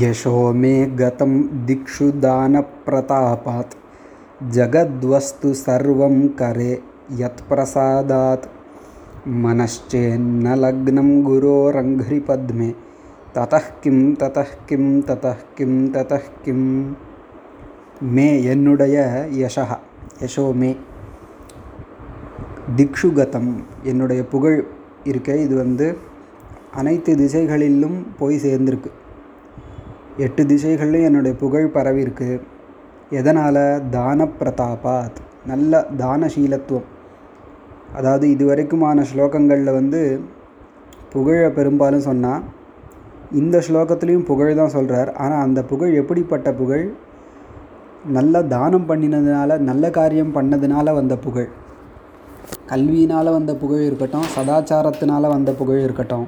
यशो मे गतं दिक्षु दानप्रतापात् जगद्वस्तु सर्वं करे यत्प्रसादात् मनश्चेन्न लग्नं गुरोरङ्घ्रिपद्मे ततः किं ततः किं ततः किं ततः किं மே என்னுடைய யசஹா யசோ மே திக்ஷு கதம் என்னுடைய புகழ் இருக்க இது வந்து அனைத்து திசைகளிலும் போய் சேர்ந்திருக்கு எட்டு திசைகள்லையும் என்னுடைய புகழ் பரவிருக்கு எதனால்? தான பிரதாபாத் நல்ல தானசீலத்துவம். அதாவது இதுவரைக்குமான ஸ்லோகங்களில் வந்து புகழை பெரும்பாலும் சொன்னால் இந்த ஸ்லோகத்துலேயும் புகழ் தான் சொல்கிறார் ஆனால் அந்த புகழ் எப்படிப்பட்ட புகழ்? நல்ல தானம் பண்ணினதுனால நல்ல காரியம் பண்ணதுனால வந்த புகழ். கல்வியினால் வந்த புகழ் இருக்கட்டும் சதாச்சாரத்தினால் வந்த புகழ் இருக்கட்டும்.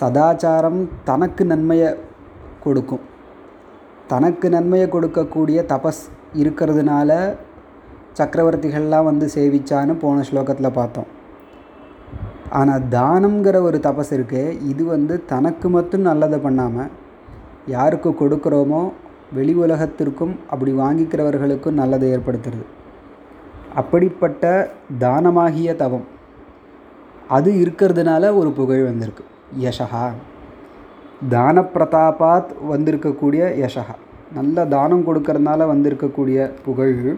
சதாச்சாரம் தனக்கு நன்மையை கொடுக்கும். தனக்கு நன்மையை கொடுக்கக்கூடிய தபஸ் இருக்கிறதுனால சக்கரவர்த்திகள்லாம் வந்து சேவிச்சான்னு போன ஸ்லோகத்தில் பார்த்தோம். ஆனால் தானங்கிற ஒரு தபஸ் இருக்குது இது வந்து தனக்கு மட்டும் நல்லதை பண்ணாமல் யாருக்கு கொடுக்குறோமோ வெளி உலகத்திற்கும் அப்படி வாங்கிக்கிறவர்களுக்கும் நல்லதை ஏற்படுத்துறது. அப்படிப்பட்ட தானமாகிய தவம். அது இருக்கிறதுனால ஒரு புகழ் வந்திருக்கு. யஷகா தான பிரதாபாத் வந்திருக்கக்கூடிய யசகா நல்ல தானம் கொடுக்கறதுனால வந்திருக்கக்கூடிய புகழ்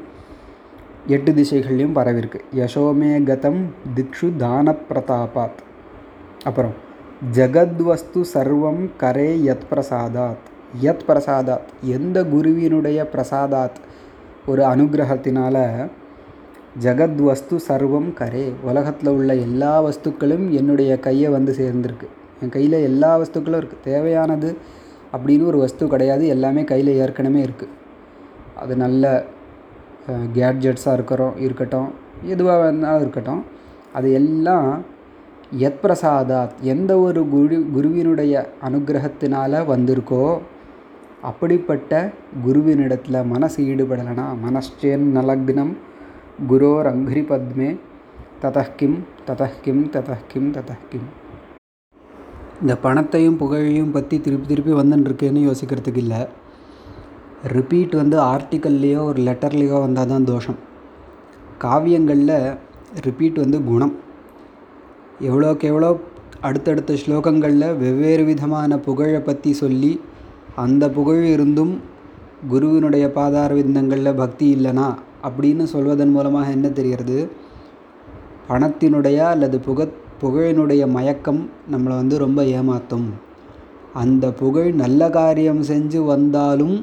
எட்டு திசைகள்லையும் பரவிருக்கு யசோமே கதம் திக்ஷு தான பிரதாபாத் அப்புறம் ஜகத்வஸ்து சர்வம் கரே யத் பிரசாதாத். யத் பிரசாதாத். எந்த குருவினுடைய பிரசாதாத்? ஒரு அனுகிரகத்தினால ஜகத் வஸ்து சர்வம் கரே. உலகத்தில் உள்ள எல்லா வஸ்துக்களும் என்னுடைய கையை வந்து சேர்ந்திருக்கு. என் கையில் எல்லா வஸ்துக்களும் இருக்குது தேவையானது அப்படின்னு ஒரு வஸ்து கிடையாது. எல்லாமே கையில் ஏற்கனவே இருக்குது அது நல்ல கேட்ஜெட்ஸாக இருக்கிறோம் இருக்கட்டும் எதுவாக வேணாலும் இருக்கட்டும். அது எல்லாம் எத் பிரசாதா எந்த ஒரு குரு குருவினுடைய அனுகிரகத்தினால் வந்திருக்கோ அப்படிப்பட்ட குருவினிடத்தில் மனசு ஈடுபடலைனா மனஸ்சேன் நலக்னம் குரோர் அங்கிரி பத்மே ததஹ்கிம் ததஹ்கிம் ததஹ்கிம் ததஹ்கிம். இந்த பணத்தையும் புகழையும் பற்றி திருப்பி திருப்பி வந்துட்டுருக்கேன்னு யோசிக்கிறதுக்கு இல்லை. ரிப்பீட் வந்து ஆர்டிக்கல்லையோ ஒரு லெட்டர்லேயோ வந்தால் தான் தோஷம். காவியங்களில் ரிப்பீட் வந்து குணம். எவ்வளோக்கு எவ்வளோ அடுத்தடுத்த ஸ்லோகங்களில் வெவ்வேறு விதமான புகழை பற்றி சொல்லி அந்த புகழ் இருந்தும் குருவினுடைய பாதார விந்தங்களில் பக்தி இல்லைனா அப்படின்னு சொல்வதன் மூலமாக என்ன தெரிகிறது? பணத்தினுடைய அல்லது புக புகழினுடைய மயக்கம் நம்மளை வந்து ரொம்ப ஏமாற்றும் அந்த புகழ் நல்ல காரியம் செஞ்சு வந்தாலும்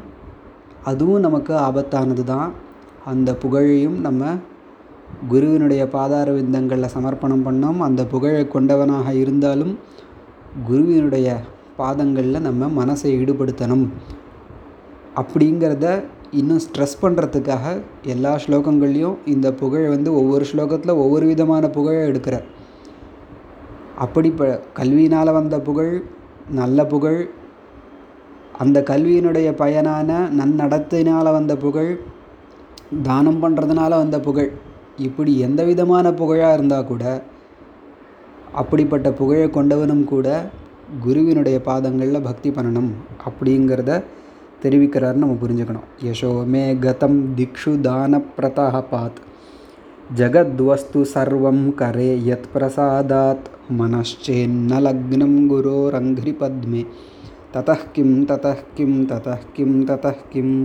அதுவும் நமக்கு ஆபத்தானது தான். அந்த புகழையும் நம்ம குருவினுடைய பாதார விந்தங்களில் சமர்ப்பணம் பண்ணோம். அந்த புகழை கொண்டவனாக இருந்தாலும் குருவினுடைய பாதங்களில் நம்ம மனசை ஈடுபடுத்தணும். அப்படிங்கிறத இன்னும் ஸ்ட்ரெஸ் பண்ணுறதுக்காக எல்லா ஸ்லோகங்கள்லேயும் இந்த புகழ் வந்து ஒவ்வொரு ஸ்லோகத்தில் ஒவ்வொரு விதமான புகழை எடுக்கிறார். அப்படி ப கல்வியினால் வந்த புகழ் நல்ல புகழ் அந்த கல்வியினுடைய பயனான நன்னடத்தினால் வந்த புகழ் தானம் பண்ணுறதுனால வந்த புகழ் இப்படி எந்த விதமான புகழாக இருந்தால் கூட அப்படிப்பட்ட புகழை கொண்டவனும் கூட குருவினுடைய பாதங்களில் பக்தி பண்ணணும் அப்படிங்கிறத தெரிவிக்கிறாருன்னு நம்ம புரிஞ்சுக்கணும். யசோமே கதம் திக்ஷு தான பிரதாபாத் ஜகத்வஸ்து சர்வம் கரே யத் பிரசாதாத். मनश्चेन्न लग्नं गुरोरङ्घ्रिपद्मे ततः किं ततः किं ततः किं ततः किम्